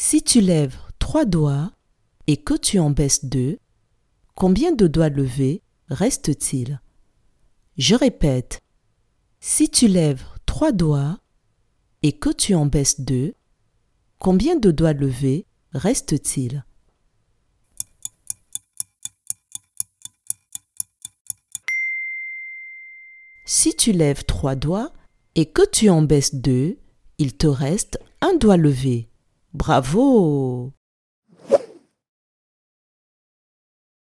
Si tu lèves trois doigts et que tu en baisses deux, combien de doigts levés reste-t-il? Je répète. Si tu lèves trois doigts et que tu en baisses deux, combien de doigts levés reste-t-il? Si tu lèves trois doigts et que tu en baisses deux, il te reste un doigt levé. Bravo